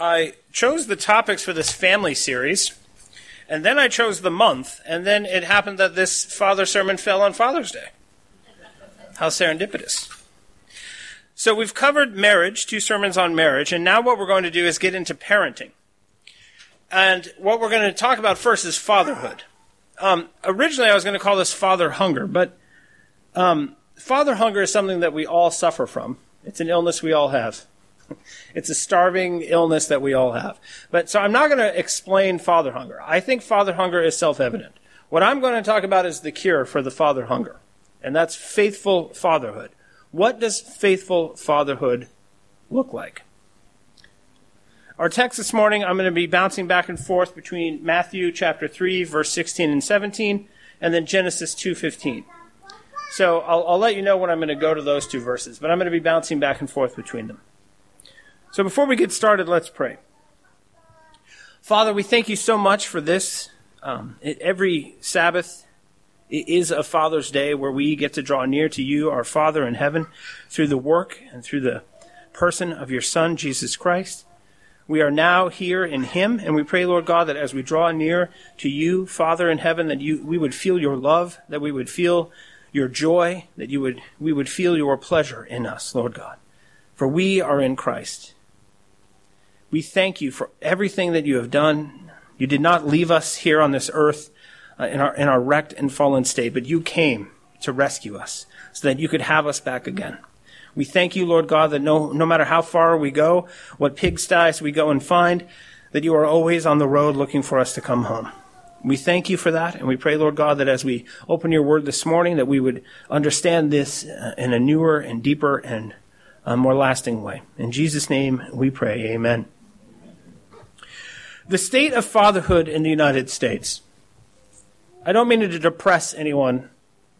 I chose the topics for this family series, and then I chose the month, and then it happened that this father sermon fell on Father's Day. How serendipitous. So we've covered marriage, two sermons on marriage, and now what we're going to do is get into parenting. And what we're going to talk about first is fatherhood. Um, originally, I was going to call this father hunger, but um, father hunger is something that we all suffer from. It's an illness we all have. It's a starving illness that we all have. But so I'm not going to explain father hunger. I think father hunger is self-evident. What I'm going to talk about is the cure for the father hunger, and that's faithful fatherhood. What does faithful fatherhood look like? Our text this morning, I'm going to be bouncing back and forth between Matthew chapter 3, verse 16 and 17, and then Genesis 2.15. So I'll, I'll let you know when I'm going to go to those two verses, but I'm going to be bouncing back and forth between them. So before we get started, let's pray. Father, we thank you so much for this. Um, every Sabbath is a Father's Day where we get to draw near to you, our Father in heaven, through the work and through the person of your Son, Jesus Christ. We are now here in Him, and we pray, Lord God, that as we draw near to you, Father in heaven, that you, we would feel your love, that we would feel your joy, that you would, we would feel your pleasure in us, Lord God. For we are in Christ. We thank you for everything that you have done. You did not leave us here on this earth uh, in, our, in our wrecked and fallen state, but you came to rescue us so that you could have us back again. We thank you, Lord God, that no, no matter how far we go, what pigsties we go and find, that you are always on the road looking for us to come home. We thank you for that, and we pray, Lord God, that as we open your word this morning, that we would understand this uh, in a newer and deeper and uh, more lasting way. In Jesus' name we pray, amen. The state of fatherhood in the United States. I don't mean to depress anyone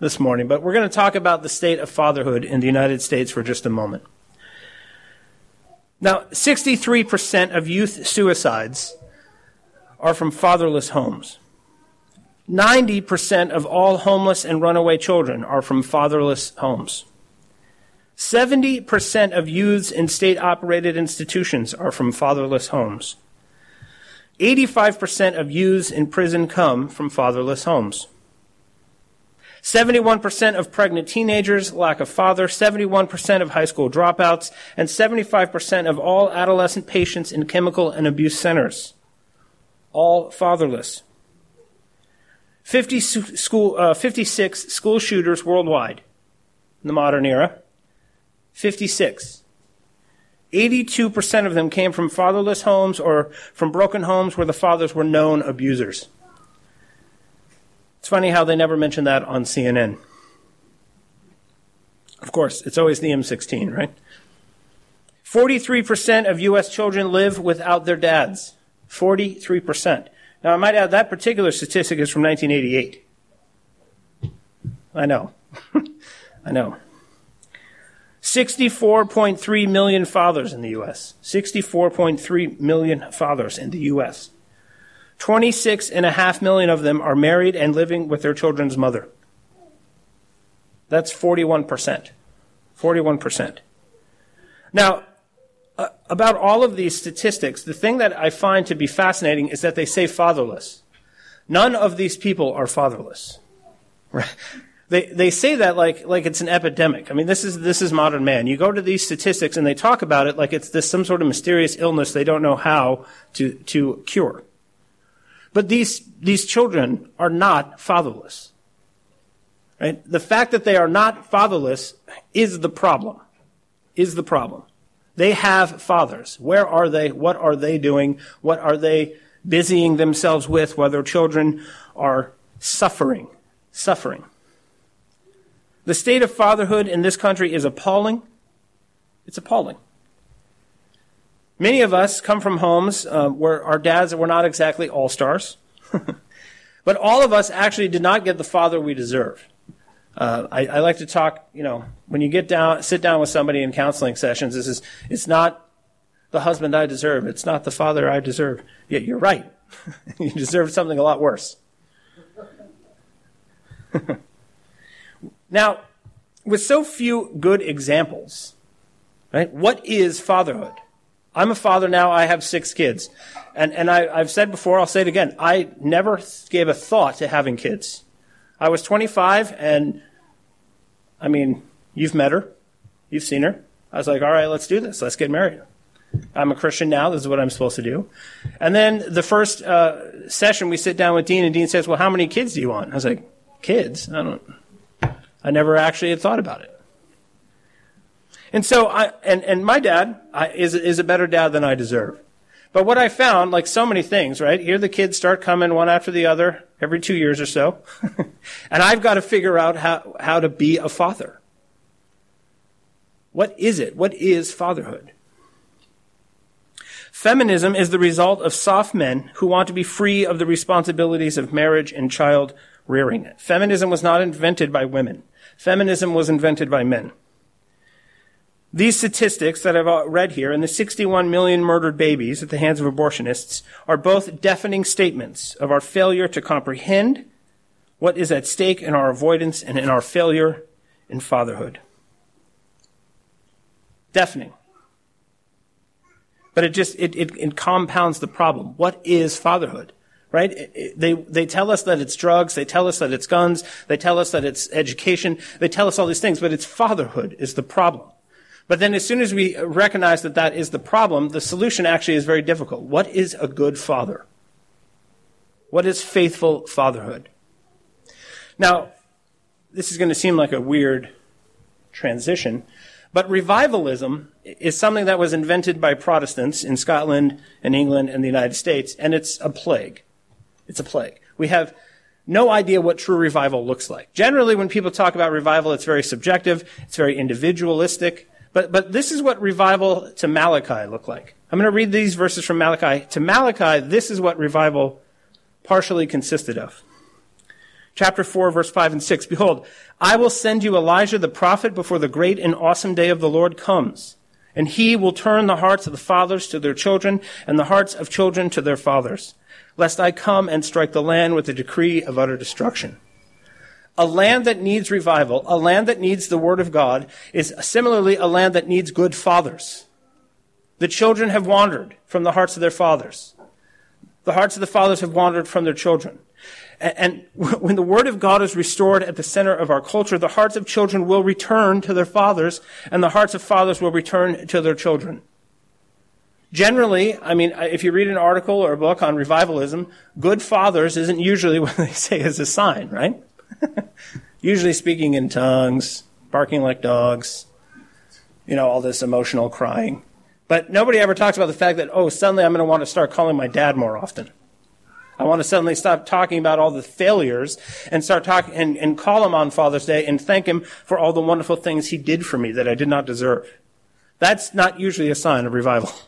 this morning, but we're going to talk about the state of fatherhood in the United States for just a moment. Now, 63% of youth suicides are from fatherless homes. 90% of all homeless and runaway children are from fatherless homes. 70% of youths in state operated institutions are from fatherless homes. 85% of youths in prison come from fatherless homes. 71% of pregnant teenagers lack a father, 71% of high school dropouts, and 75% of all adolescent patients in chemical and abuse centers. All fatherless. 50 school, uh, 56 school shooters worldwide in the modern era. 56. 82% of them came from fatherless homes or from broken homes where the fathers were known abusers. It's funny how they never mention that on CNN. Of course, it's always the M16, right? 43% of U.S. children live without their dads. 43%. Now, I might add that particular statistic is from 1988. I know. I know. 64.3 million fathers in the U.S. 64.3 million fathers in the U.S. 26.5 million of them are married and living with their children's mother. That's 41%. 41%. Now, uh, about all of these statistics, the thing that I find to be fascinating is that they say fatherless. None of these people are fatherless. Right? They, they say that like, like it's an epidemic. I mean, this is, this is modern man. You go to these statistics and they talk about it like it's this some sort of mysterious illness they don't know how to, to cure. But these, these children are not fatherless. Right? The fact that they are not fatherless is the problem. Is the problem. They have fathers. Where are they? What are they doing? What are they busying themselves with while their children are suffering? Suffering. The state of fatherhood in this country is appalling. It's appalling. Many of us come from homes uh, where our dads were not exactly all stars, but all of us actually did not get the father we deserve. Uh, I, I, like to talk, you know, when you get down, sit down with somebody in counseling sessions, this is, it's not the husband I deserve. It's not the father I deserve. Yeah, you're right. you deserve something a lot worse. now, with so few good examples, right, what is fatherhood? I'm a father now. I have six kids. And, and I, I've said before, I'll say it again. I never gave a thought to having kids. I was 25 and, I mean, you've met her. You've seen her. I was like, all right, let's do this. Let's get married. I'm a Christian now. This is what I'm supposed to do. And then the first uh, session, we sit down with Dean, and Dean says, "Well, how many kids do you want?" I was like, "Kids? I don't. I never actually had thought about it." And so, I and and my dad I, is is a better dad than I deserve. But what I found, like so many things, right? Here the kids start coming one after the other every two years or so, and I've got to figure out how how to be a father. What is it? What is fatherhood? Feminism is the result of soft men who want to be free of the responsibilities of marriage and child rearing. Feminism was not invented by women. Feminism was invented by men. These statistics that I've read here and the 61 million murdered babies at the hands of abortionists are both deafening statements of our failure to comprehend what is at stake in our avoidance and in our failure in fatherhood. Deafening but it just it, it, it compounds the problem. What is fatherhood? Right? They they tell us that it's drugs. They tell us that it's guns. They tell us that it's education. They tell us all these things, but it's fatherhood is the problem. But then as soon as we recognize that that is the problem, the solution actually is very difficult. What is a good father? What is faithful fatherhood? Now, this is going to seem like a weird transition, but revivalism is something that was invented by Protestants in Scotland and England and the United States, and it's a plague. It's a plague. We have no idea what true revival looks like. Generally, when people talk about revival, it's very subjective, it's very individualistic, but, but this is what revival to Malachi looked like. I'm going to read these verses from Malachi. To Malachi, this is what revival partially consisted of. Chapter 4, verse 5 and 6. Behold, I will send you Elijah the prophet before the great and awesome day of the Lord comes. And he will turn the hearts of the fathers to their children and the hearts of children to their fathers, lest I come and strike the land with a decree of utter destruction. A land that needs revival, a land that needs the word of God, is similarly a land that needs good fathers. The children have wandered from the hearts of their fathers. The hearts of the fathers have wandered from their children. And when the Word of God is restored at the center of our culture, the hearts of children will return to their fathers, and the hearts of fathers will return to their children. Generally, I mean, if you read an article or a book on revivalism, good fathers isn't usually what they say is a sign, right? usually speaking in tongues, barking like dogs, you know, all this emotional crying. But nobody ever talks about the fact that, oh, suddenly I'm going to want to start calling my dad more often. I want to suddenly stop talking about all the failures and start talking and, and call him on Father's Day and thank him for all the wonderful things he did for me that I did not deserve. That's not usually a sign of revival.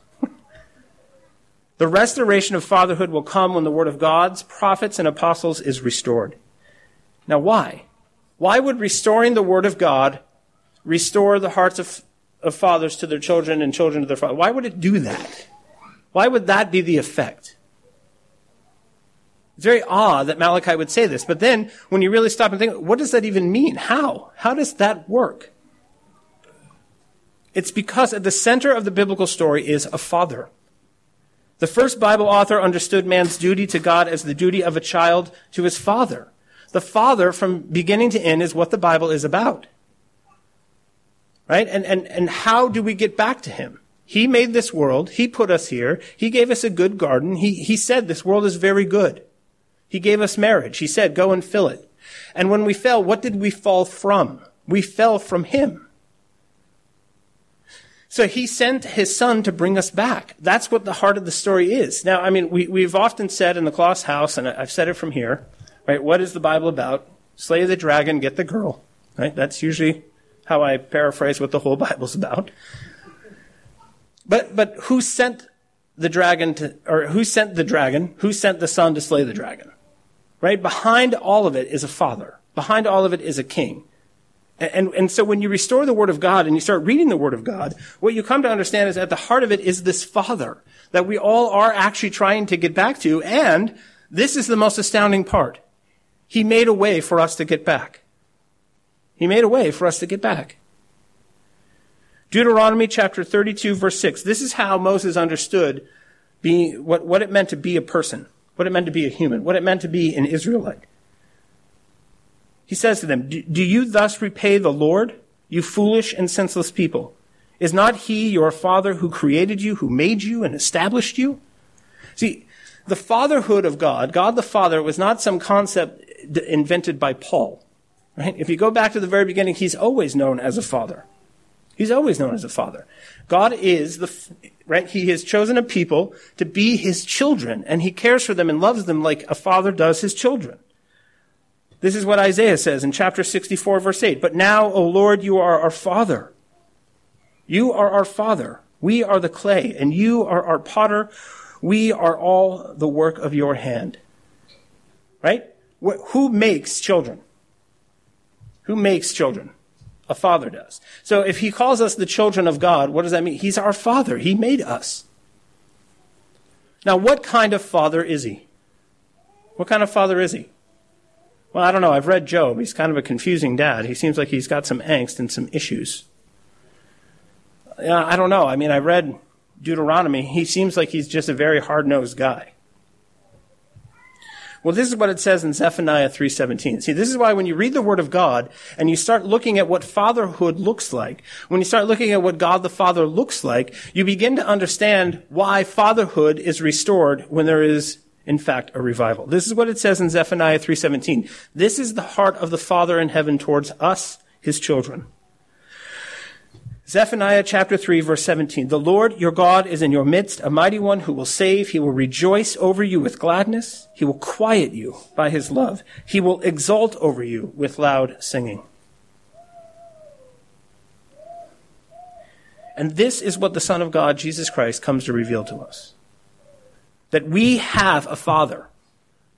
the restoration of fatherhood will come when the word of God's prophets and apostles is restored. Now, why? Why would restoring the word of God restore the hearts of, of fathers to their children and children to their fathers? Why would it do that? Why would that be the effect? It's very odd that Malachi would say this. But then, when you really stop and think, what does that even mean? How? How does that work? It's because at the center of the biblical story is a father. The first Bible author understood man's duty to God as the duty of a child to his father. The father, from beginning to end, is what the Bible is about. Right? And, and, and how do we get back to him? He made this world. He put us here. He gave us a good garden. He, he said this world is very good. He gave us marriage. He said, go and fill it. And when we fell, what did we fall from? We fell from him. So he sent his son to bring us back. That's what the heart of the story is. Now, I mean, we, we've often said in the Kloss house, and I've said it from here, right? What is the Bible about? Slay the dragon, get the girl, right? That's usually how I paraphrase what the whole Bible's about. But, but who sent the dragon to, or who sent the dragon? Who sent the son to slay the dragon? right? Behind all of it is a father. Behind all of it is a king. And, and, so when you restore the Word of God and you start reading the Word of God, what you come to understand is at the heart of it is this Father that we all are actually trying to get back to. And this is the most astounding part. He made a way for us to get back. He made a way for us to get back. Deuteronomy chapter 32 verse 6. This is how Moses understood being, what, what it meant to be a person, what it meant to be a human, what it meant to be an Israelite. He says to them, Do you thus repay the Lord, you foolish and senseless people? Is not he your father who created you, who made you and established you? See, the fatherhood of God, God the Father, was not some concept invented by Paul. Right? If you go back to the very beginning, he's always known as a father. He's always known as a father. God is the, right? He has chosen a people to be his children, and he cares for them and loves them like a father does his children. This is what Isaiah says in chapter 64, verse 8. But now, O Lord, you are our father. You are our father. We are the clay, and you are our potter. We are all the work of your hand. Right? Who makes children? Who makes children? A father does. So if he calls us the children of God, what does that mean? He's our father. He made us. Now, what kind of father is he? What kind of father is he? Well, I don't know. I've read Job. He's kind of a confusing dad. He seems like he's got some angst and some issues. I don't know. I mean, I read Deuteronomy. He seems like he's just a very hard-nosed guy. Well, this is what it says in Zephaniah 3:17. See, this is why when you read the word of God and you start looking at what fatherhood looks like, when you start looking at what God the Father looks like, you begin to understand why fatherhood is restored when there is in fact a revival. This is what it says in Zephaniah 3:17. This is the heart of the Father in heaven towards us, his children. Zephaniah chapter 3 verse 17. The Lord your God is in your midst, a mighty one who will save. He will rejoice over you with gladness. He will quiet you by his love. He will exult over you with loud singing. And this is what the Son of God, Jesus Christ, comes to reveal to us. That we have a Father.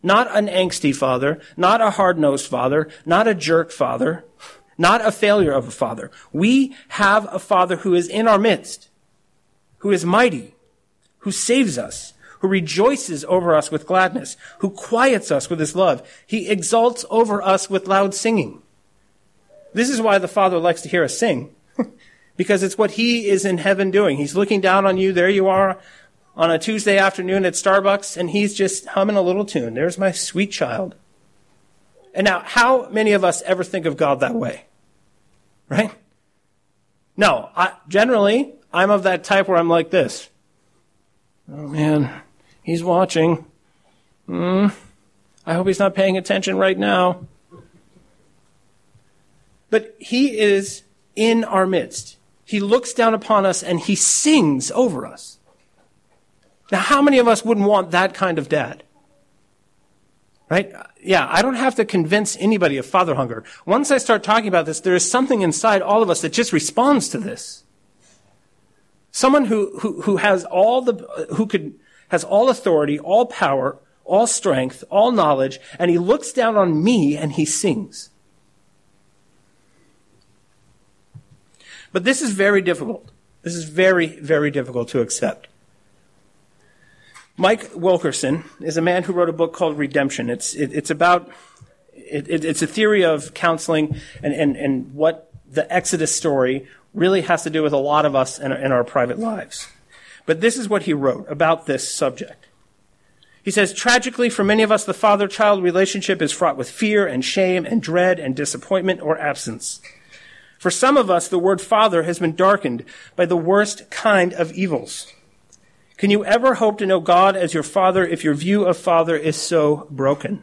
Not an angsty father, not a hard-nosed father, not a jerk father, not a failure of a father. We have a father who is in our midst, who is mighty, who saves us, who rejoices over us with gladness, who quiets us with his love. He exalts over us with loud singing. This is why the Father likes to hear us sing, because it's what he is in heaven doing. He's looking down on you. There you are on a Tuesday afternoon at Starbucks, and he's just humming a little tune. There's my sweet child. And now, how many of us ever think of God that way? Right? No, I, generally, I'm of that type where I'm like this. Oh man, he's watching. Hmm. I hope he's not paying attention right now. But he is in our midst. He looks down upon us and he sings over us. Now, how many of us wouldn't want that kind of dad? Right? Yeah, I don't have to convince anybody of father hunger. Once I start talking about this, there is something inside all of us that just responds to this. Someone who, who, who has all the, who could, has all authority, all power, all strength, all knowledge, and he looks down on me and he sings. But this is very difficult. This is very, very difficult to accept. Mike Wilkerson is a man who wrote a book called Redemption. It's, it, it's about, it, it, it's a theory of counseling and, and, and what the Exodus story really has to do with a lot of us in, in our private lives. But this is what he wrote about this subject. He says, tragically, for many of us, the father child relationship is fraught with fear and shame and dread and disappointment or absence. For some of us, the word father has been darkened by the worst kind of evils. Can you ever hope to know God as your Father if your view of Father is so broken?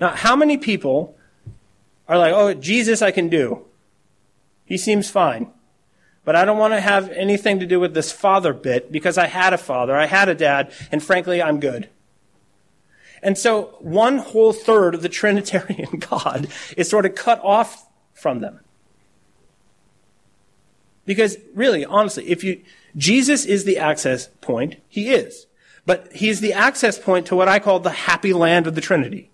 Now, how many people are like, oh, Jesus I can do. He seems fine. But I don't want to have anything to do with this father bit because I had a father, I had a dad, and frankly, I'm good. And so one whole third of the Trinitarian God is sort of cut off from them. Because really, honestly, if you, Jesus is the access point. He is. But he's the access point to what I call the happy land of the Trinity.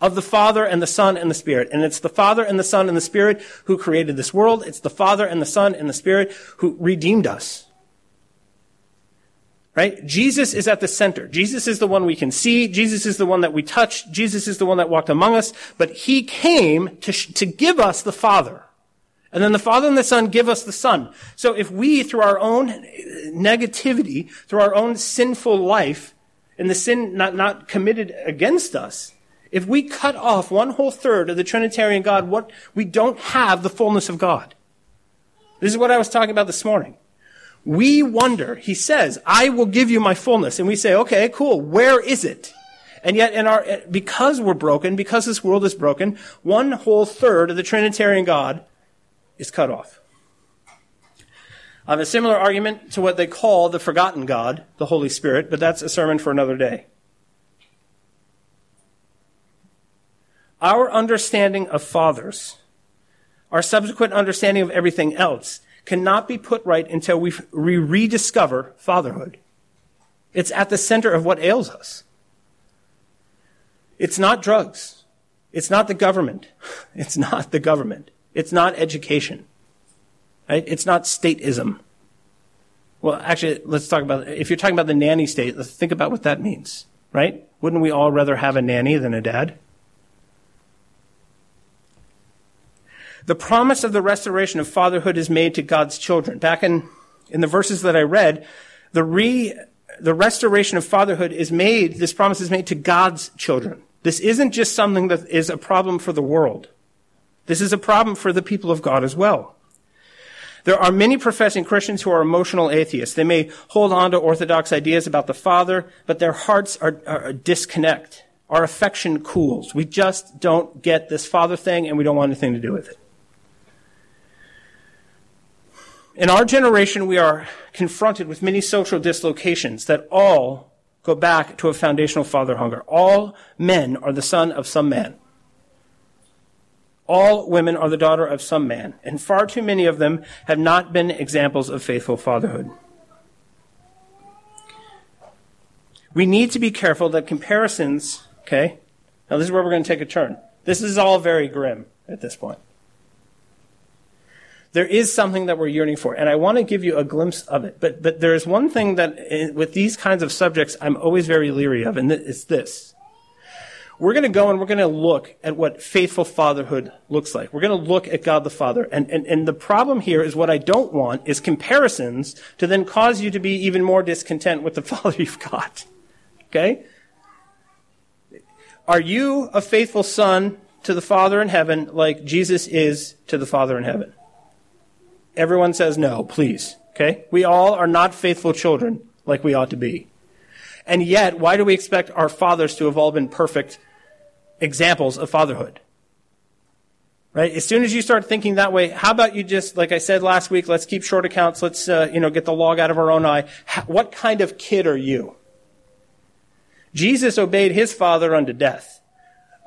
Of the Father and the Son and the Spirit. And it's the Father and the Son and the Spirit who created this world. It's the Father and the Son and the Spirit who redeemed us. Right? Jesus is at the center. Jesus is the one we can see. Jesus is the one that we touch. Jesus is the one that walked among us. But he came to, to give us the Father And then the Father and the Son give us the Son. So if we, through our own negativity, through our own sinful life, and the sin not, not committed against us, if we cut off one whole third of the Trinitarian God, what, we don't have the fullness of God. This is what I was talking about this morning. We wonder, he says, I will give you my fullness. And we say, okay, cool. Where is it? And yet in our, because we're broken, because this world is broken, one whole third of the Trinitarian God is cut off. I have a similar argument to what they call the forgotten God, the Holy Spirit, but that's a sermon for another day. Our understanding of fathers, our subsequent understanding of everything else, cannot be put right until we rediscover fatherhood. It's at the center of what ails us. It's not drugs. It's not the government. It's not the government. It's not education. Right? It's not stateism. Well, actually, let's talk about, if you're talking about the nanny state, let's think about what that means, right? Wouldn't we all rather have a nanny than a dad? The promise of the restoration of fatherhood is made to God's children. Back in, in the verses that I read, the re, the restoration of fatherhood is made, this promise is made to God's children. This isn't just something that is a problem for the world. This is a problem for the people of God as well. There are many professing Christians who are emotional atheists. They may hold on to orthodox ideas about the Father, but their hearts are, are disconnect. Our affection cools. We just don't get this Father thing and we don't want anything to do with it. In our generation, we are confronted with many social dislocations that all go back to a foundational father hunger. All men are the son of some man. All women are the daughter of some man, and far too many of them have not been examples of faithful fatherhood. We need to be careful that comparisons, okay? Now, this is where we're going to take a turn. This is all very grim at this point there is something that we're yearning for, and I want to give you a glimpse of it. But but there is one thing that eh, with these kinds of subjects I'm always very leery of, and it's this. We're going to go and we're going to look at what faithful fatherhood looks like. We're going to look at God the Father. And, and, and the problem here is what I don't want is comparisons to then cause you to be even more discontent with the Father you've got. Okay? Are you a faithful son to the Father in heaven like Jesus is to the Father in heaven? Everyone says no, please. Okay? We all are not faithful children like we ought to be. And yet, why do we expect our fathers to have all been perfect examples of fatherhood? Right? As soon as you start thinking that way, how about you just, like I said last week, let's keep short accounts. Let's, uh, you know, get the log out of our own eye. what kind of kid are you? Jesus obeyed his father unto death.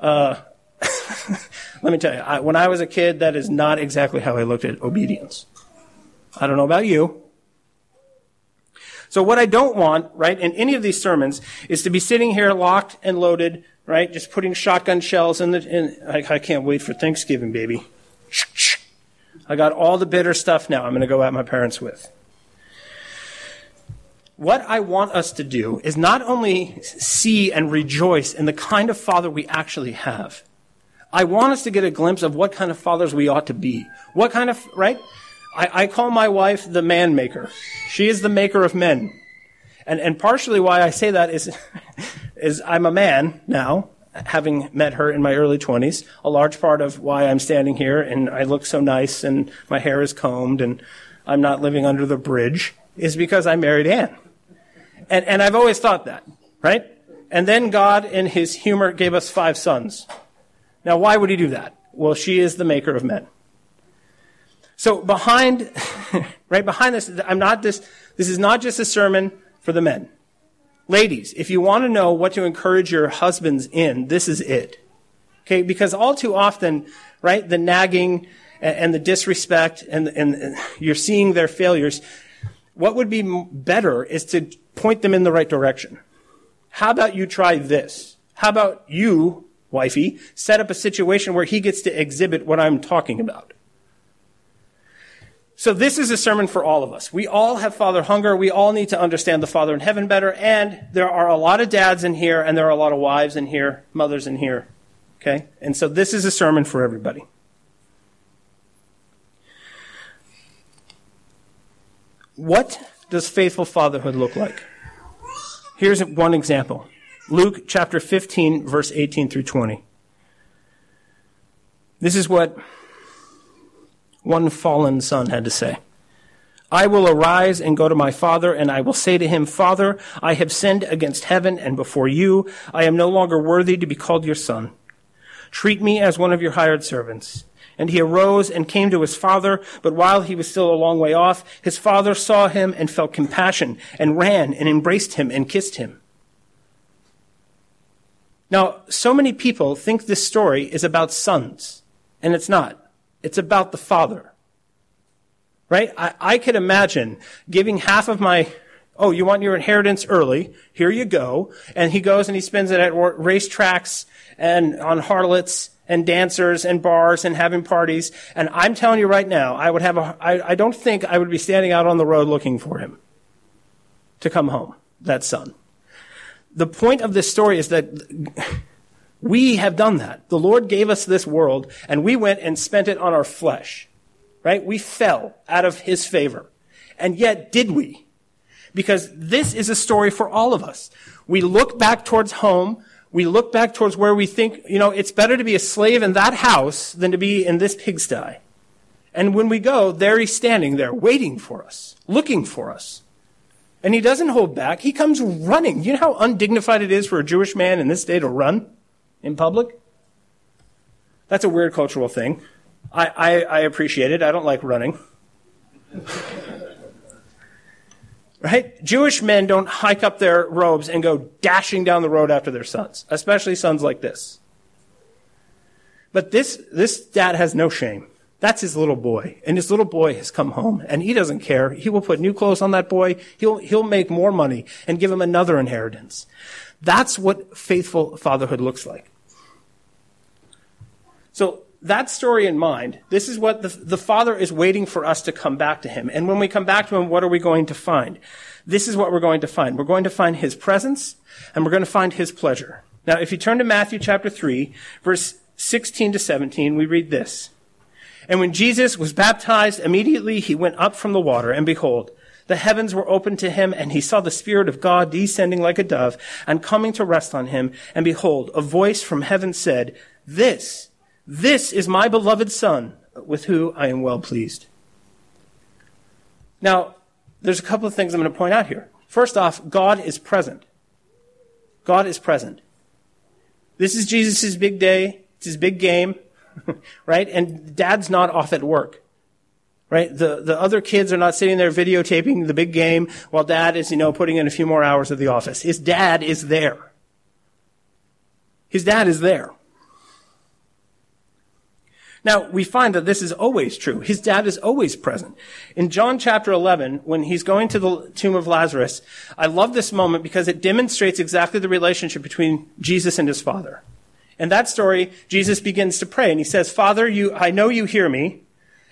Uh, let me tell you, I, when I was a kid, that is not exactly how I looked at obedience. I don't know about you. So what I don't want, right, in any of these sermons is to be sitting here locked and loaded, right, just putting shotgun shells in the, in, I, I can't wait for Thanksgiving, baby. I got all the bitter stuff now I'm going to go at my parents with. What I want us to do is not only see and rejoice in the kind of father we actually have, I want us to get a glimpse of what kind of fathers we ought to be. What kind of, right? I, I call my wife the man maker. She is the maker of men. And, and partially why I say that is, is I'm a man now, having met her in my early 20s. A large part of why I'm standing here and I look so nice and my hair is combed and I'm not living under the bridge is because I married Anne. And, and I've always thought that, right? And then God, in his humor, gave us five sons. Now, why would he do that? Well, she is the maker of men. So behind, right behind this, I'm not this, this is not just a sermon for the men. Ladies, if you want to know what to encourage your husbands in, this is it. Okay, because all too often, right, the nagging and the disrespect and, and you're seeing their failures, what would be better is to point them in the right direction. How about you try this? How about you, wifey, set up a situation where he gets to exhibit what I'm talking about? So this is a sermon for all of us. We all have father hunger. We all need to understand the Father in heaven better. And there are a lot of dads in here, and there are a lot of wives in here, mothers in here. Okay? And so this is a sermon for everybody. What does faithful fatherhood look like? Here's one example. Luke chapter 15, verse 18 through 20. This is what one fallen son had to say. I will arise and go to my father, and I will say to him, Father, I have sinned against heaven and before you. I am no longer worthy to be called your son. Treat me as one of your hired servants. And he arose and came to his father, but while he was still a long way off, his father saw him and felt compassion, and ran and embraced him and kissed him. Now, so many people think this story is about sons, and it's not. It's about the father. Right? I, I could imagine giving half of my oh, you want your inheritance early? Here you go. And he goes and he spends it at racetracks and on harlots and dancers and bars and having parties. And I'm telling you right now, I would have a, I, I don't think I would be standing out on the road looking for him to come home, that son. The point of this story is that we have done that. The Lord gave us this world and we went and spent it on our flesh, right? We fell out of his favor. And yet, did we? Because this is a story for all of us. We look back towards home. We look back towards where we think, you know, it's better to be a slave in that house than to be in this pigsty. And when we go, there he's standing there waiting for us, looking for us. And he doesn't hold back. He comes running. You know how undignified it is for a Jewish man in this day to run in public? That's a weird cultural thing. I, I, I appreciate it. I don't like running. Right? Jewish men don't hike up their robes and go dashing down the road after their sons, especially sons like this. But this, this dad has no shame. That's his little boy. And his little boy has come home and he doesn't care. He will put new clothes on that boy. He'll, he'll make more money and give him another inheritance. That's what faithful fatherhood looks like. So that story in mind, this is what the, the Father is waiting for us to come back to Him. And when we come back to Him, what are we going to find? This is what we're going to find. We're going to find His presence and we're going to find His pleasure. Now, if you turn to Matthew chapter 3, verse 16 to 17, we read this. And when Jesus was baptized, immediately he went up from the water, and behold, the heavens were opened to him, and he saw the Spirit of God descending like a dove and coming to rest on him. And behold, a voice from heaven said, This this is my beloved Son, with whom I am well pleased. Now, there's a couple of things I'm going to point out here. First off, God is present. God is present. This is Jesus' big day. It's his big game, right? And dad's not off at work, right? The, the other kids are not sitting there videotaping the big game while dad is, you know, putting in a few more hours at the office. His dad is there. His dad is there. Now, we find that this is always true. His dad is always present. In John chapter 11, when he's going to the tomb of Lazarus, I love this moment because it demonstrates exactly the relationship between Jesus and his father. In that story, Jesus begins to pray and he says, Father, you, I know you hear me,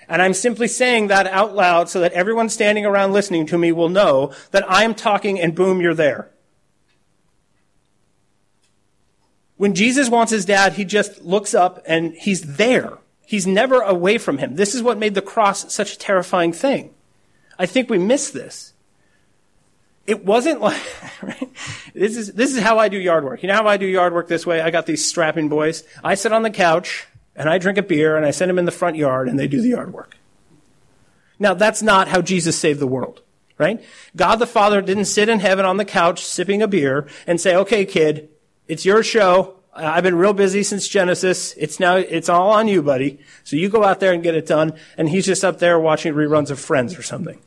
and I'm simply saying that out loud so that everyone standing around listening to me will know that I am talking and boom, you're there. When Jesus wants his dad, he just looks up and he's there. He's never away from him. This is what made the cross such a terrifying thing. I think we miss this. It wasn't like, right? This is, this is how I do yard work. You know how I do yard work this way? I got these strapping boys. I sit on the couch and I drink a beer and I send them in the front yard and they do the yard work. Now that's not how Jesus saved the world, right? God the Father didn't sit in heaven on the couch sipping a beer and say, okay, kid, it's your show. I've been real busy since Genesis. It's now, it's all on you, buddy. So you go out there and get it done. And he's just up there watching reruns of Friends or something.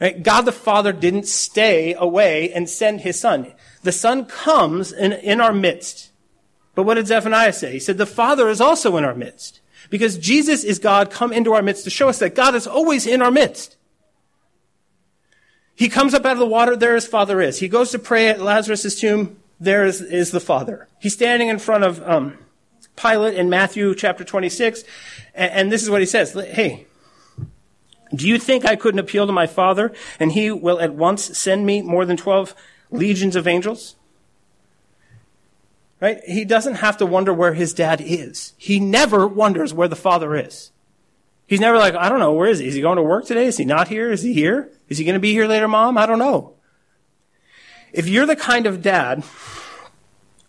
Right? God the Father didn't stay away and send his son. The son comes in, in our midst. But what did Zephaniah say? He said, the Father is also in our midst. Because Jesus is God come into our midst to show us that God is always in our midst. He comes up out of the water, there his father is. He goes to pray at Lazarus' tomb, there is, is the Father. He's standing in front of um, Pilate in Matthew chapter 26, and, and this is what he says Hey, do you think I couldn't appeal to my Father, and he will at once send me more than 12 legions of angels? Right? He doesn't have to wonder where his dad is. He never wonders where the Father is. He's never like, I don't know, where is he? Is he going to work today? Is he not here? Is he here? Is he going to be here later, mom? I don't know. If you're the kind of dad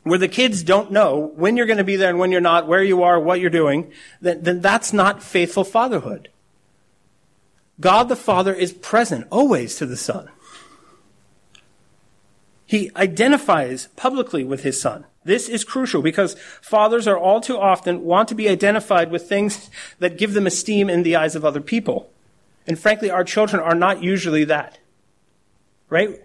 where the kids don't know when you're going to be there and when you're not, where you are, what you're doing, then, then that's not faithful fatherhood. God the Father is present always to the Son. He identifies publicly with his Son. This is crucial because fathers are all too often want to be identified with things that give them esteem in the eyes of other people. And frankly, our children are not usually that. Right?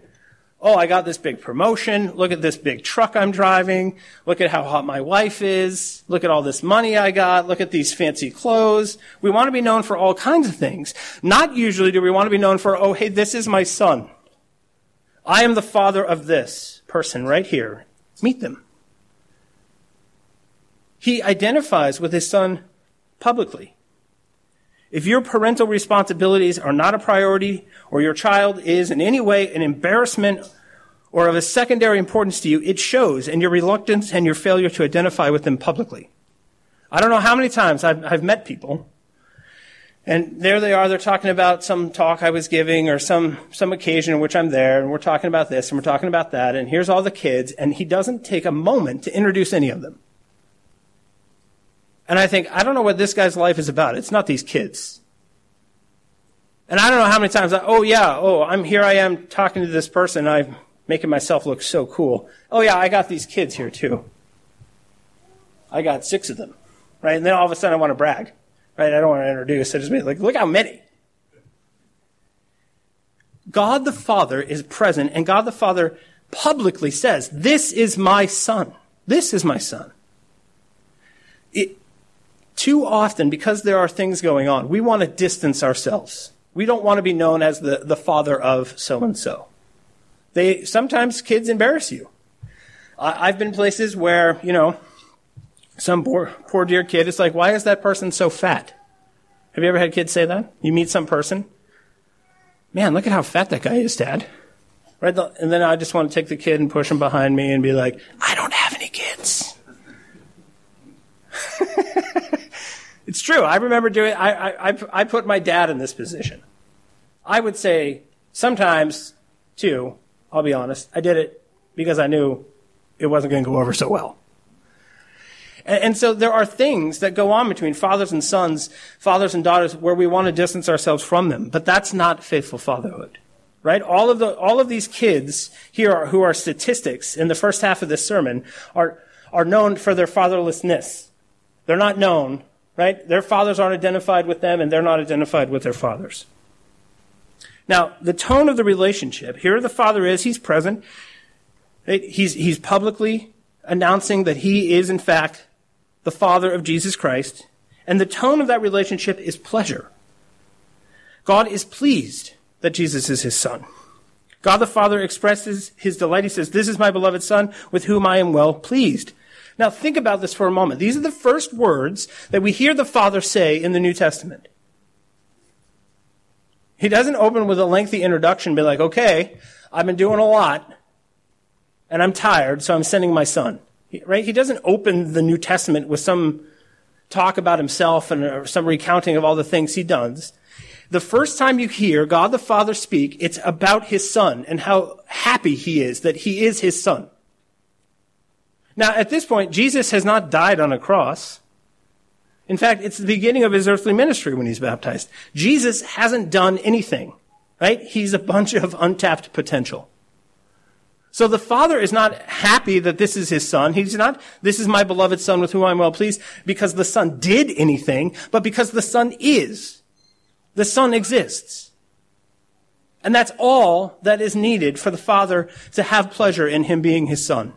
Oh, I got this big promotion. Look at this big truck I'm driving. Look at how hot my wife is. Look at all this money I got. Look at these fancy clothes. We want to be known for all kinds of things. Not usually do we want to be known for, oh, hey, this is my son. I am the father of this person right here. Meet them. He identifies with his son publicly. If your parental responsibilities are not a priority, or your child is in any way an embarrassment or of a secondary importance to you, it shows in your reluctance and your failure to identify with them publicly. I don't know how many times I've, I've met people, and there they are, they're talking about some talk I was giving or some, some occasion in which I'm there, and we're talking about this and we're talking about that, and here's all the kids, and he doesn't take a moment to introduce any of them. And I think, I don't know what this guy's life is about. It's not these kids. And I don't know how many times I, oh yeah, oh, I'm here I am talking to this person. I'm making myself look so cool. Oh yeah, I got these kids here too. I got six of them. Right? And then all of a sudden I want to brag. Right? I don't want to introduce. I just be like, look how many. God the Father is present and God the Father publicly says, this is my son. This is my son. Too often, because there are things going on, we want to distance ourselves. We don't want to be known as the, the father of so and so. They sometimes kids embarrass you. I, I've been places where you know some poor poor dear kid is like, why is that person so fat? Have you ever had kids say that? You meet some person, man, look at how fat that guy is, Dad. Right, and then I just want to take the kid and push him behind me and be like, I don't have any kids. It's true. I remember doing. I, I I put my dad in this position. I would say sometimes, too. I'll be honest. I did it because I knew it wasn't going to go over so well. And, and so there are things that go on between fathers and sons, fathers and daughters, where we want to distance ourselves from them. But that's not faithful fatherhood right? All of the, all of these kids here are, who are statistics in the first half of this sermon are, are known for their fatherlessness. They're not known right? Their fathers aren't identified with them, and they're not identified with their fathers. Now, the tone of the relationship here the father is, he's present. He's, he's publicly announcing that he is, in fact, the father of Jesus Christ. And the tone of that relationship is pleasure. God is pleased that Jesus is his son. God the Father expresses his delight. He says, This is my beloved Son with whom I am well pleased. Now think about this for a moment. These are the first words that we hear the Father say in the New Testament. He doesn't open with a lengthy introduction be like, okay, I've been doing a lot and I'm tired, so I'm sending my son. Right? He doesn't open the New Testament with some talk about himself and some recounting of all the things he does. The first time you hear God the Father speak, it's about his son and how happy he is that he is his son. Now, at this point, Jesus has not died on a cross. In fact, it's the beginning of his earthly ministry when he's baptized. Jesus hasn't done anything, right? He's a bunch of untapped potential. So the father is not happy that this is his son. He's not, this is my beloved son with whom I'm well pleased because the son did anything, but because the son is. The son exists. And that's all that is needed for the father to have pleasure in him being his son.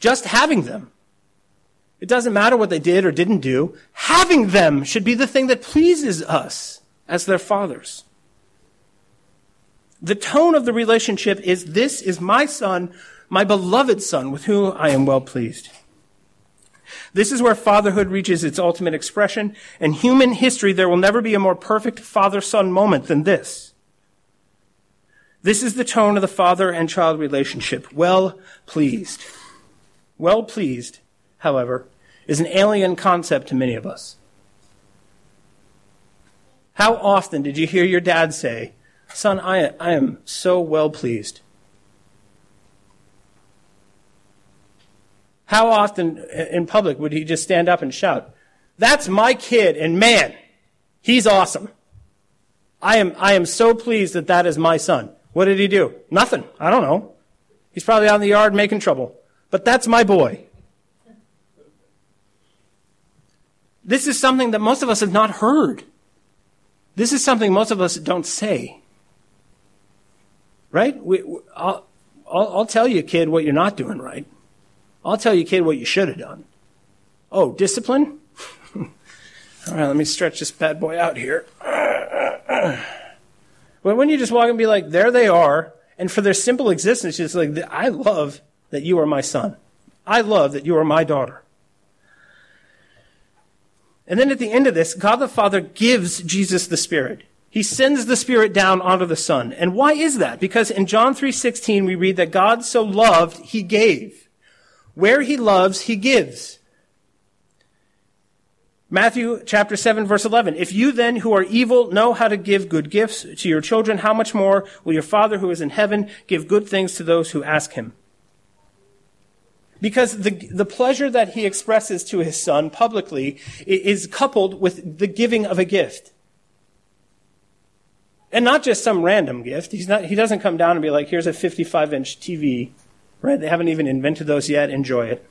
Just having them. It doesn't matter what they did or didn't do. Having them should be the thing that pleases us as their fathers. The tone of the relationship is this is my son, my beloved son, with whom I am well pleased. This is where fatherhood reaches its ultimate expression. In human history, there will never be a more perfect father son moment than this. This is the tone of the father and child relationship. Well pleased. Well pleased, however, is an alien concept to many of us. How often did you hear your dad say, Son, I, I am so well pleased? How often in public would he just stand up and shout, That's my kid, and man, he's awesome. I am, I am so pleased that that is my son. What did he do? Nothing. I don't know. He's probably out in the yard making trouble. But that's my boy. This is something that most of us have not heard. This is something most of us don't say. Right? We, I'll, I'll, I'll tell you, kid, what you're not doing right. I'll tell you, kid, what you should have done. Oh, discipline? All right, let me stretch this bad boy out here. When you just walk and be like, there they are, and for their simple existence, it's like, I love that you are my son. I love that you are my daughter. And then at the end of this, God the Father gives Jesus the Spirit. He sends the Spirit down onto the Son. And why is that? Because in John 3:16 we read that God so loved, he gave. Where he loves, he gives. Matthew chapter 7 verse 11. If you then who are evil know how to give good gifts to your children, how much more will your Father who is in heaven give good things to those who ask him? Because the, the pleasure that he expresses to his son publicly is coupled with the giving of a gift. And not just some random gift. He's not, he doesn't come down and be like, here's a 55 inch TV, right? They haven't even invented those yet. Enjoy it.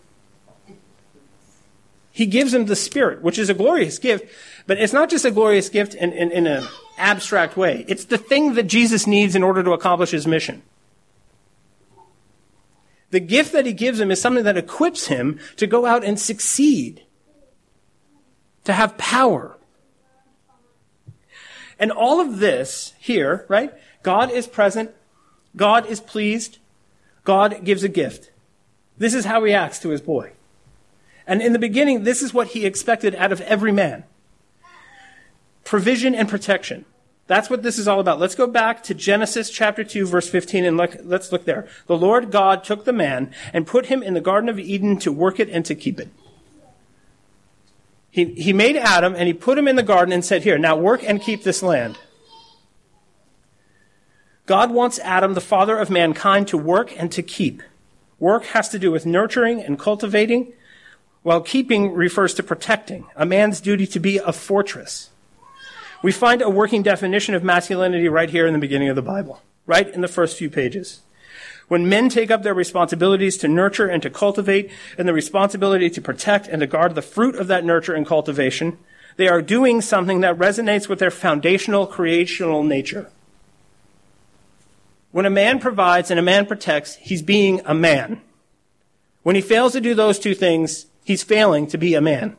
He gives him the Spirit, which is a glorious gift, but it's not just a glorious gift in, in, in an abstract way. It's the thing that Jesus needs in order to accomplish his mission. The gift that he gives him is something that equips him to go out and succeed, to have power. And all of this here, right? God is present. God is pleased. God gives a gift. This is how he acts to his boy. And in the beginning, this is what he expected out of every man provision and protection. That's what this is all about. Let's go back to Genesis chapter 2 verse 15 and look, let's look there. The Lord God took the man and put him in the Garden of Eden to work it and to keep it. He, he made Adam and he put him in the garden and said, here, now work and keep this land. God wants Adam, the father of mankind, to work and to keep. Work has to do with nurturing and cultivating, while keeping refers to protecting, a man's duty to be a fortress. We find a working definition of masculinity right here in the beginning of the Bible, right in the first few pages. When men take up their responsibilities to nurture and to cultivate, and the responsibility to protect and to guard the fruit of that nurture and cultivation, they are doing something that resonates with their foundational creational nature. When a man provides and a man protects, he's being a man. When he fails to do those two things, he's failing to be a man.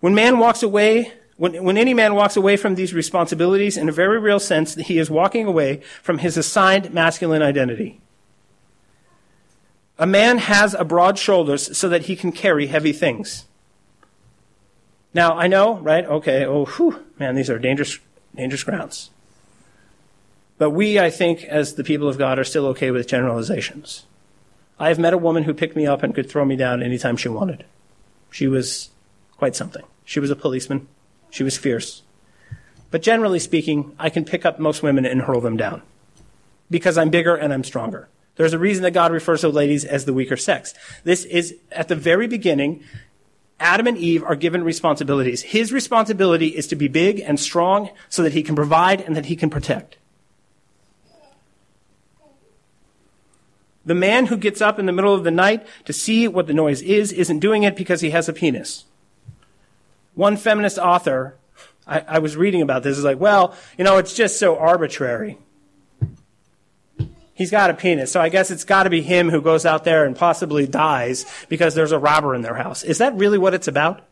When man walks away, when, when any man walks away from these responsibilities, in a very real sense, he is walking away from his assigned masculine identity. A man has a broad shoulders so that he can carry heavy things. Now, I know, right? Okay, oh, whew, man, these are dangerous, dangerous grounds. But we, I think, as the people of God, are still okay with generalizations. I have met a woman who picked me up and could throw me down anytime she wanted. She was quite something. She was a policeman. She was fierce. But generally speaking, I can pick up most women and hurl them down because I'm bigger and I'm stronger. There's a reason that God refers to ladies as the weaker sex. This is at the very beginning. Adam and Eve are given responsibilities. His responsibility is to be big and strong so that he can provide and that he can protect. The man who gets up in the middle of the night to see what the noise is isn't doing it because he has a penis. One feminist author, I, I was reading about this, is like, well, you know, it's just so arbitrary. He's got a penis, so I guess it's got to be him who goes out there and possibly dies because there's a robber in their house. Is that really what it's about?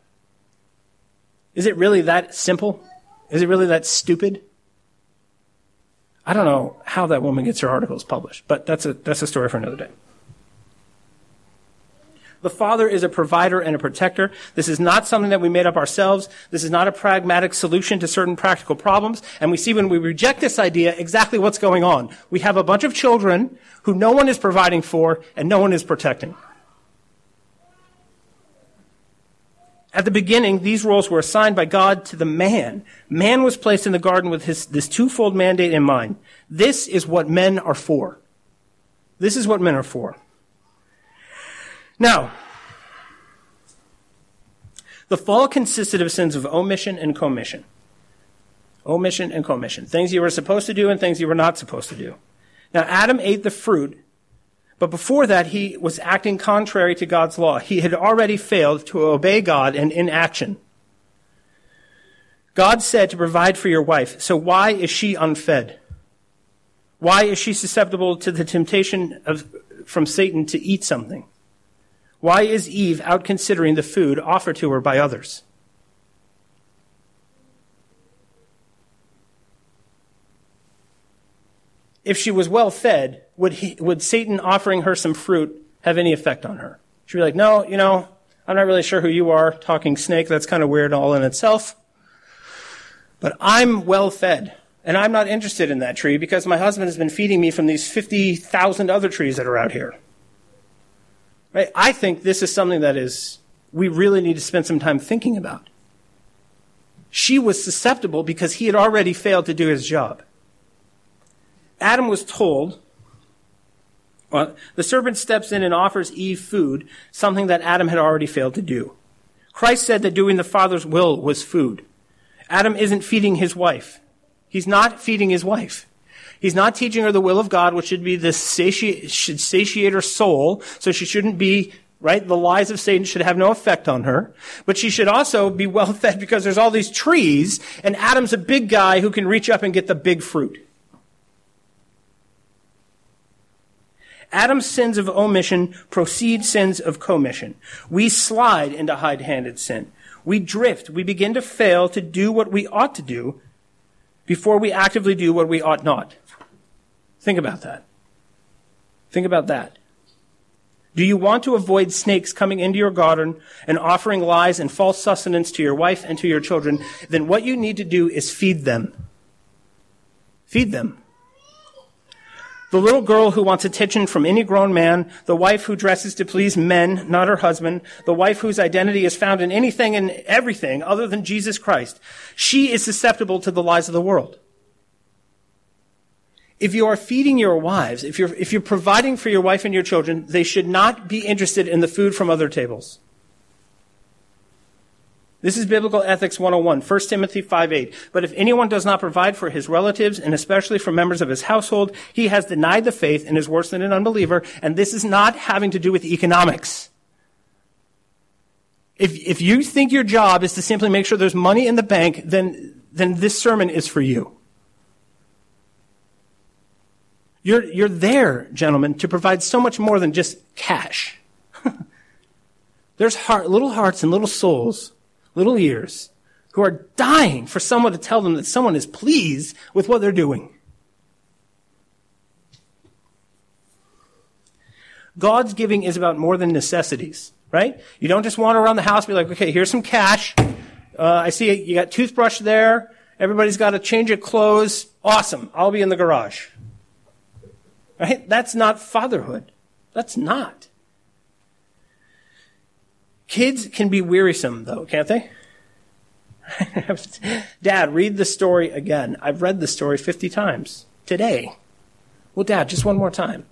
Is it really that simple? Is it really that stupid? I don't know how that woman gets her articles published, but that's a, that's a story for another day. The Father is a provider and a protector. This is not something that we made up ourselves. This is not a pragmatic solution to certain practical problems. And we see when we reject this idea exactly what's going on. We have a bunch of children who no one is providing for and no one is protecting. At the beginning, these roles were assigned by God to the man. Man was placed in the garden with his, this twofold mandate in mind. This is what men are for. This is what men are for. Now, the fall consisted of sins of omission and commission. Omission and commission. Things you were supposed to do and things you were not supposed to do. Now, Adam ate the fruit but before that, he was acting contrary to God's law. He had already failed to obey God and in action. God said to provide for your wife. So why is she unfed? Why is she susceptible to the temptation of, from Satan to eat something? Why is Eve out considering the food offered to her by others? if she was well fed, would, he, would Satan offering her some fruit have any effect on her? She'd be like, no, you know, I'm not really sure who you are, talking snake, that's kind of weird all in itself. But I'm well fed, and I'm not interested in that tree because my husband has been feeding me from these 50,000 other trees that are out here. Right? I think this is something that is, we really need to spend some time thinking about. She was susceptible because he had already failed to do his job. Adam was told, well, the serpent steps in and offers Eve food, something that Adam had already failed to do. Christ said that doing the Father's will was food. Adam isn't feeding his wife. He's not feeding his wife. He's not teaching her the will of God, which should be the satiate, should satiate her soul, so she shouldn't be, right? The lies of Satan should have no effect on her. But she should also be well fed because there's all these trees, and Adam's a big guy who can reach up and get the big fruit. Adam's sins of omission proceed sins of commission. We slide into high-handed sin. We drift. We begin to fail to do what we ought to do before we actively do what we ought not. Think about that. Think about that. Do you want to avoid snakes coming into your garden and offering lies and false sustenance to your wife and to your children? Then what you need to do is feed them. Feed them. The little girl who wants attention from any grown man, the wife who dresses to please men, not her husband, the wife whose identity is found in anything and everything other than Jesus Christ, she is susceptible to the lies of the world. If you are feeding your wives, if you're, if you're providing for your wife and your children, they should not be interested in the food from other tables. This is Biblical Ethics 101, 1 Timothy 5 8. But if anyone does not provide for his relatives, and especially for members of his household, he has denied the faith and is worse than an unbeliever. And this is not having to do with economics. If, if you think your job is to simply make sure there's money in the bank, then, then this sermon is for you. You're, you're there, gentlemen, to provide so much more than just cash. There's heart, little hearts and little souls little ears, who are dying for someone to tell them that someone is pleased with what they're doing. God's giving is about more than necessities, right? You don't just wander around the house and be like, okay, here's some cash. Uh, I see you got toothbrush there. Everybody's got a change of clothes. Awesome. I'll be in the garage. Right? That's not fatherhood. That's not. Kids can be wearisome, though, can't they? Dad, read the story again. I've read the story 50 times today. Well, Dad, just one more time.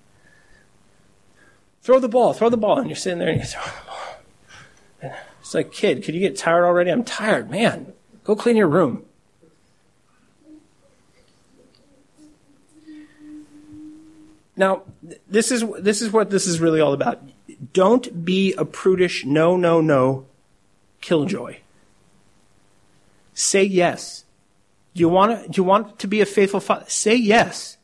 Throw the ball, throw the ball. And you're sitting there and you throw the ball. It's like, kid, could you get tired already? I'm tired, man. Go clean your room. Now, this is, this is what this is really all about. Don't be a prudish, no, no, no, killjoy. Say yes. Do you want to, do you want to be a faithful father? Say yes.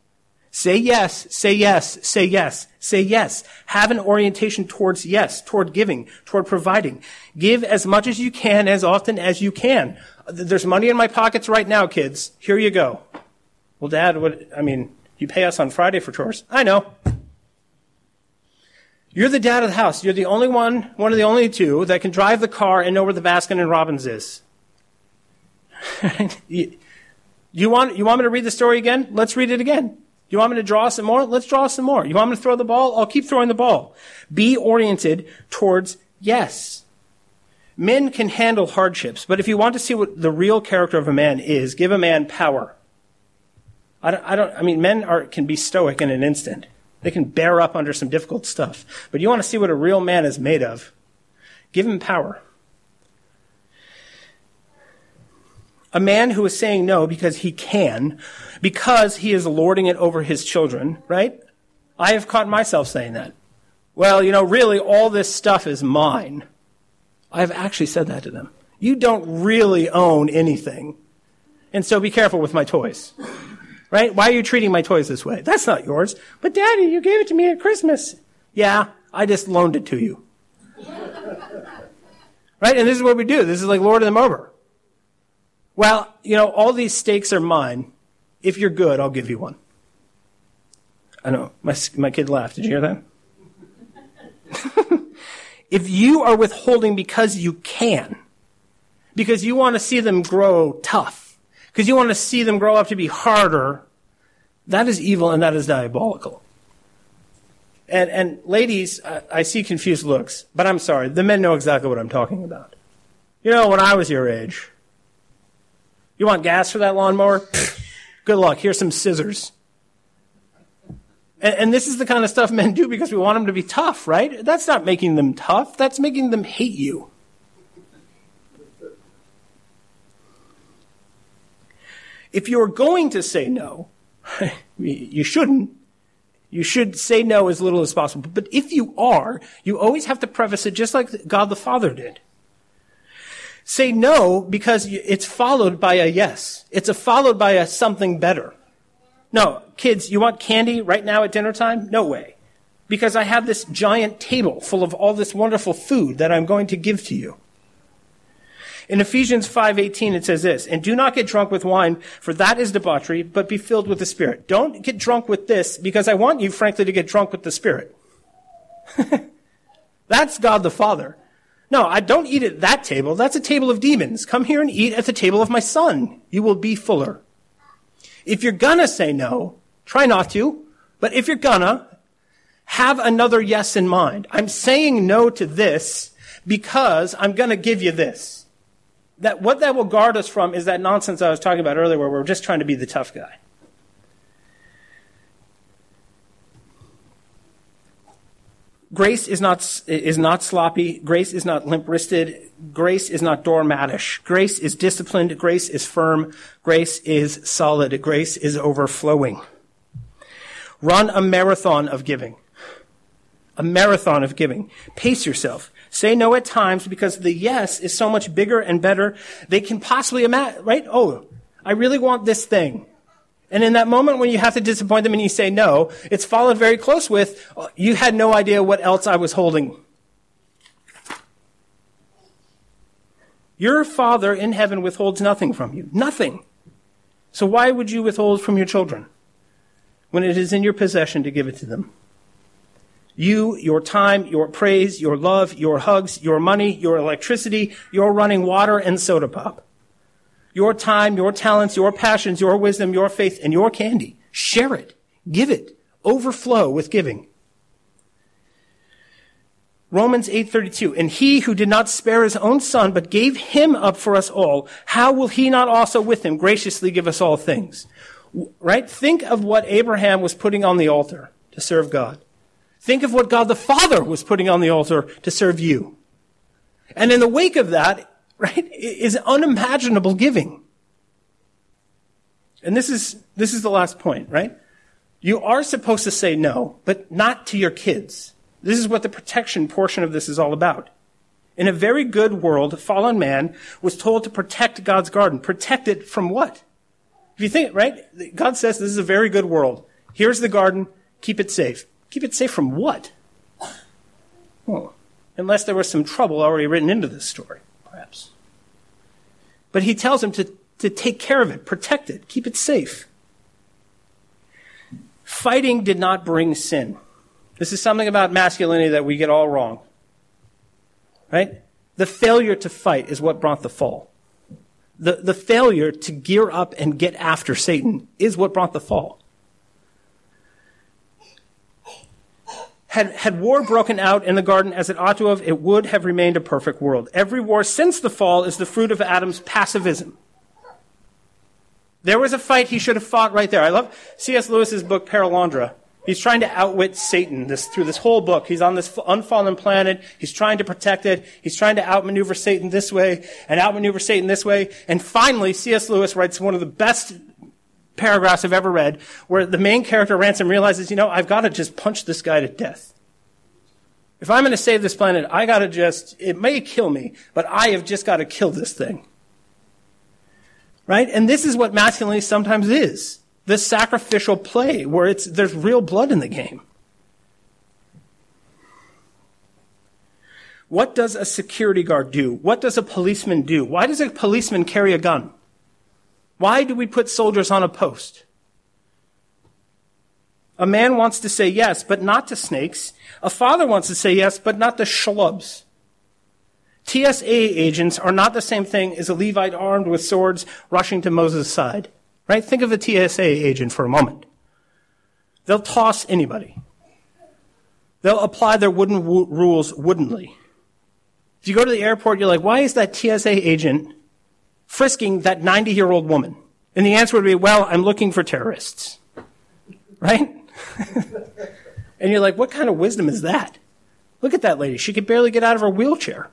Say yes, say yes, say yes, say yes. Have an orientation towards yes, toward giving, toward providing. Give as much as you can, as often as you can. There's money in my pockets right now, kids. Here you go. Well, dad, what, I mean, you pay us on Friday for chores. I know. You're the dad of the house. You're the only one, one of the only two that can drive the car and know where the Baskin and Robbins is. you, want, you want me to read the story again? Let's read it again. You want me to draw some more? Let's draw some more. You want me to throw the ball? I'll keep throwing the ball. Be oriented towards yes. Men can handle hardships, but if you want to see what the real character of a man is, give a man power. I don't, I, don't, I mean, men are, can be stoic in an instant. They can bear up under some difficult stuff. But you want to see what a real man is made of, give him power. A man who is saying no because he can, because he is lording it over his children, right? I have caught myself saying that. Well, you know, really, all this stuff is mine. I have actually said that to them. You don't really own anything. And so be careful with my toys. Right? Why are you treating my toys this way? That's not yours. But daddy, you gave it to me at Christmas. Yeah, I just loaned it to you. right? And this is what we do. This is like lording them over. Well, you know, all these steaks are mine. If you're good, I'll give you one. I know. My, my kid laughed. Did you hear that? if you are withholding because you can, because you want to see them grow tough, because you want to see them grow up to be harder, that is evil and that is diabolical. And, and ladies, I, I see confused looks, but I'm sorry, the men know exactly what I'm talking about. You know, when I was your age, you want gas for that lawnmower? Good luck. Here's some scissors. And, and, this is the kind of stuff men do because we want them to be tough, right? That's not making them tough. That's making them hate you. If you're going to say no, you shouldn't. You should say no as little as possible. But if you are, you always have to preface it just like God the Father did. Say no because it's followed by a yes. It's a followed by a something better. No, kids, you want candy right now at dinner time? No way. Because I have this giant table full of all this wonderful food that I'm going to give to you. In Ephesians 5:18 it says this, "And do not get drunk with wine, for that is debauchery, but be filled with the Spirit." Don't get drunk with this because I want you frankly to get drunk with the Spirit. That's God the Father. No, I don't eat at that table. That's a table of demons. Come here and eat at the table of my son. You will be fuller. If you're gonna say no, try not to, but if you're gonna, have another yes in mind. I'm saying no to this because I'm gonna give you this. That, what that will guard us from is that nonsense I was talking about earlier where we're just trying to be the tough guy. Grace is not, is not sloppy. Grace is not limp wristed. Grace is not doormatish. Grace is disciplined. Grace is firm. Grace is solid. Grace is overflowing. Run a marathon of giving. A marathon of giving. Pace yourself. Say no at times because the yes is so much bigger and better they can possibly imagine, right? Oh, I really want this thing. And in that moment when you have to disappoint them and you say no, it's followed very close with, oh, you had no idea what else I was holding. Your Father in heaven withholds nothing from you. Nothing. So why would you withhold from your children when it is in your possession to give it to them? You, your time, your praise, your love, your hugs, your money, your electricity, your running water and soda pop your time, your talents, your passions, your wisdom, your faith, and your candy. Share it. Give it. Overflow with giving. Romans 8:32 And he who did not spare his own son but gave him up for us all how will he not also with him graciously give us all things right think of what Abraham was putting on the altar to serve God think of what God the Father was putting on the altar to serve you and in the wake of that right, is unimaginable giving. And this is, this is the last point, right? You are supposed to say no, but not to your kids. This is what the protection portion of this is all about. In a very good world, fallen man was told to protect God's garden. Protect it from what? If you think, right? God says this is a very good world. Here's the garden. Keep it safe. Keep it safe from what? Unless there was some trouble already written into this story. Perhaps. But he tells him to, to take care of it, protect it, keep it safe. Fighting did not bring sin. This is something about masculinity that we get all wrong. Right? The failure to fight is what brought the fall. The, the failure to gear up and get after Satan is what brought the fall. Had, had war broken out in the garden as it ought to have, it would have remained a perfect world. Every war since the fall is the fruit of Adam's pacifism. There was a fight he should have fought right there. I love C.S. Lewis's book, Perelandra. He's trying to outwit Satan this, through this whole book. He's on this unfallen planet. He's trying to protect it. He's trying to outmaneuver Satan this way and outmaneuver Satan this way. And finally, C.S. Lewis writes one of the best paragraphs I've ever read where the main character, Ransom, realizes, you know, I've got to just punch this guy to death. If I'm going to save this planet, I got to just, it may kill me, but I have just got to kill this thing. Right? And this is what masculinity sometimes is. This sacrificial play where it's, there's real blood in the game. What does a security guard do? What does a policeman do? Why does a policeman carry a gun? Why do we put soldiers on a post? A man wants to say yes, but not to snakes. A father wants to say yes, but not to schlubs. TSA agents are not the same thing as a Levite armed with swords rushing to Moses' side. Right? Think of a TSA agent for a moment. They'll toss anybody. They'll apply their wooden wo- rules woodenly. If you go to the airport, you're like, why is that TSA agent frisking that 90 year old woman? And the answer would be, well, I'm looking for terrorists. Right? and you're like, what kind of wisdom is that? Look at that lady. She could barely get out of her wheelchair.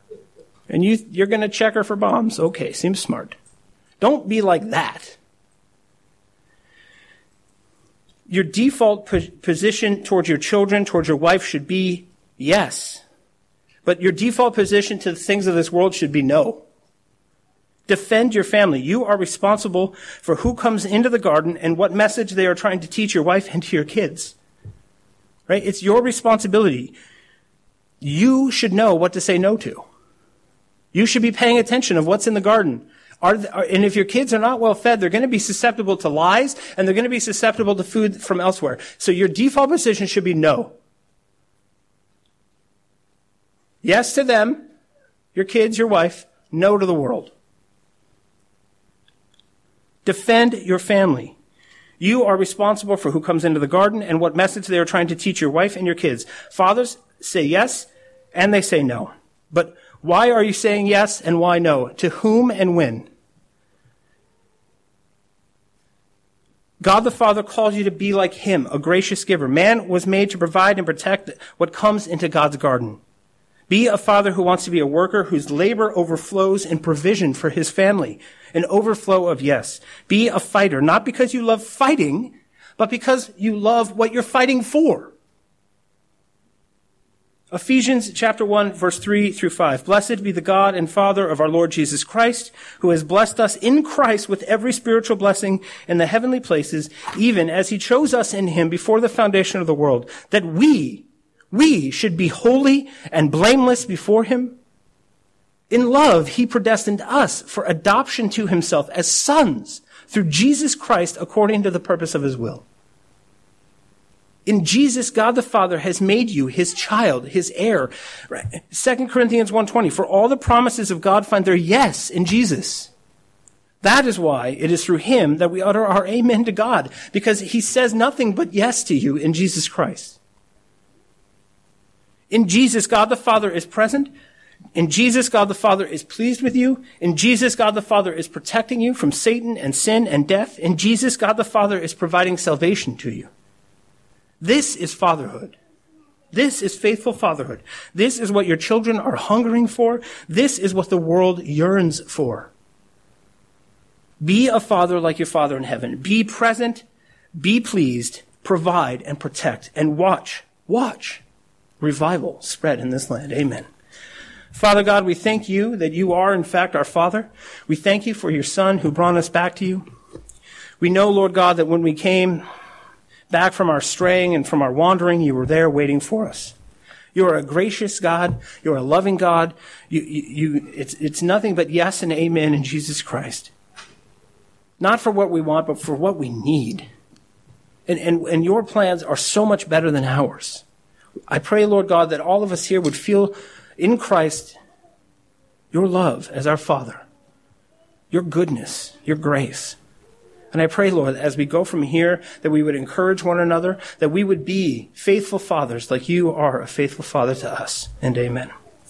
And you, you're going to check her for bombs. Okay, seems smart. Don't be like that. Your default position towards your children, towards your wife should be yes. But your default position to the things of this world should be no. Defend your family. You are responsible for who comes into the garden and what message they are trying to teach your wife and to your kids. Right? It's your responsibility. You should know what to say no to. You should be paying attention of what's in the garden. Are, are, and if your kids are not well fed, they're going to be susceptible to lies and they're going to be susceptible to food from elsewhere. So your default position should be no. Yes to them, your kids, your wife, no to the world. Defend your family. You are responsible for who comes into the garden and what message they are trying to teach your wife and your kids. Fathers say yes and they say no. But why are you saying yes and why no? To whom and when? God the Father calls you to be like Him, a gracious giver. Man was made to provide and protect what comes into God's garden. Be a father who wants to be a worker whose labor overflows in provision for his family, an overflow of yes. Be a fighter, not because you love fighting, but because you love what you're fighting for. Ephesians chapter 1 verse 3 through 5. Blessed be the God and Father of our Lord Jesus Christ, who has blessed us in Christ with every spiritual blessing in the heavenly places, even as he chose us in him before the foundation of the world, that we, we should be holy and blameless before him. In love, he predestined us for adoption to himself as sons through Jesus Christ according to the purpose of his will. In Jesus, God the Father has made you his child, his heir. Right? 2 Corinthians 1.20, for all the promises of God find their yes in Jesus. That is why it is through him that we utter our amen to God, because he says nothing but yes to you in Jesus Christ. In Jesus, God the Father is present. In Jesus, God the Father is pleased with you. In Jesus, God the Father is protecting you from Satan and sin and death. In Jesus, God the Father is providing salvation to you. This is fatherhood. This is faithful fatherhood. This is what your children are hungering for. This is what the world yearns for. Be a father like your father in heaven. Be present, be pleased, provide and protect, and watch, watch revival spread in this land. Amen. Father God, we thank you that you are in fact our Father. We thank you for your Son who brought us back to you. We know, Lord God, that when we came, back from our straying and from our wandering, you were there waiting for us. You are a gracious God. You are a loving God. You, you, you, it's, it's nothing but yes and amen in Jesus Christ. Not for what we want, but for what we need. And, and, and your plans are so much better than ours. I pray, Lord God, that all of us here would feel in Christ your love as our Father, your goodness, your grace. And I pray, Lord, as we go from here, that we would encourage one another, that we would be faithful fathers like you are a faithful father to us. And amen.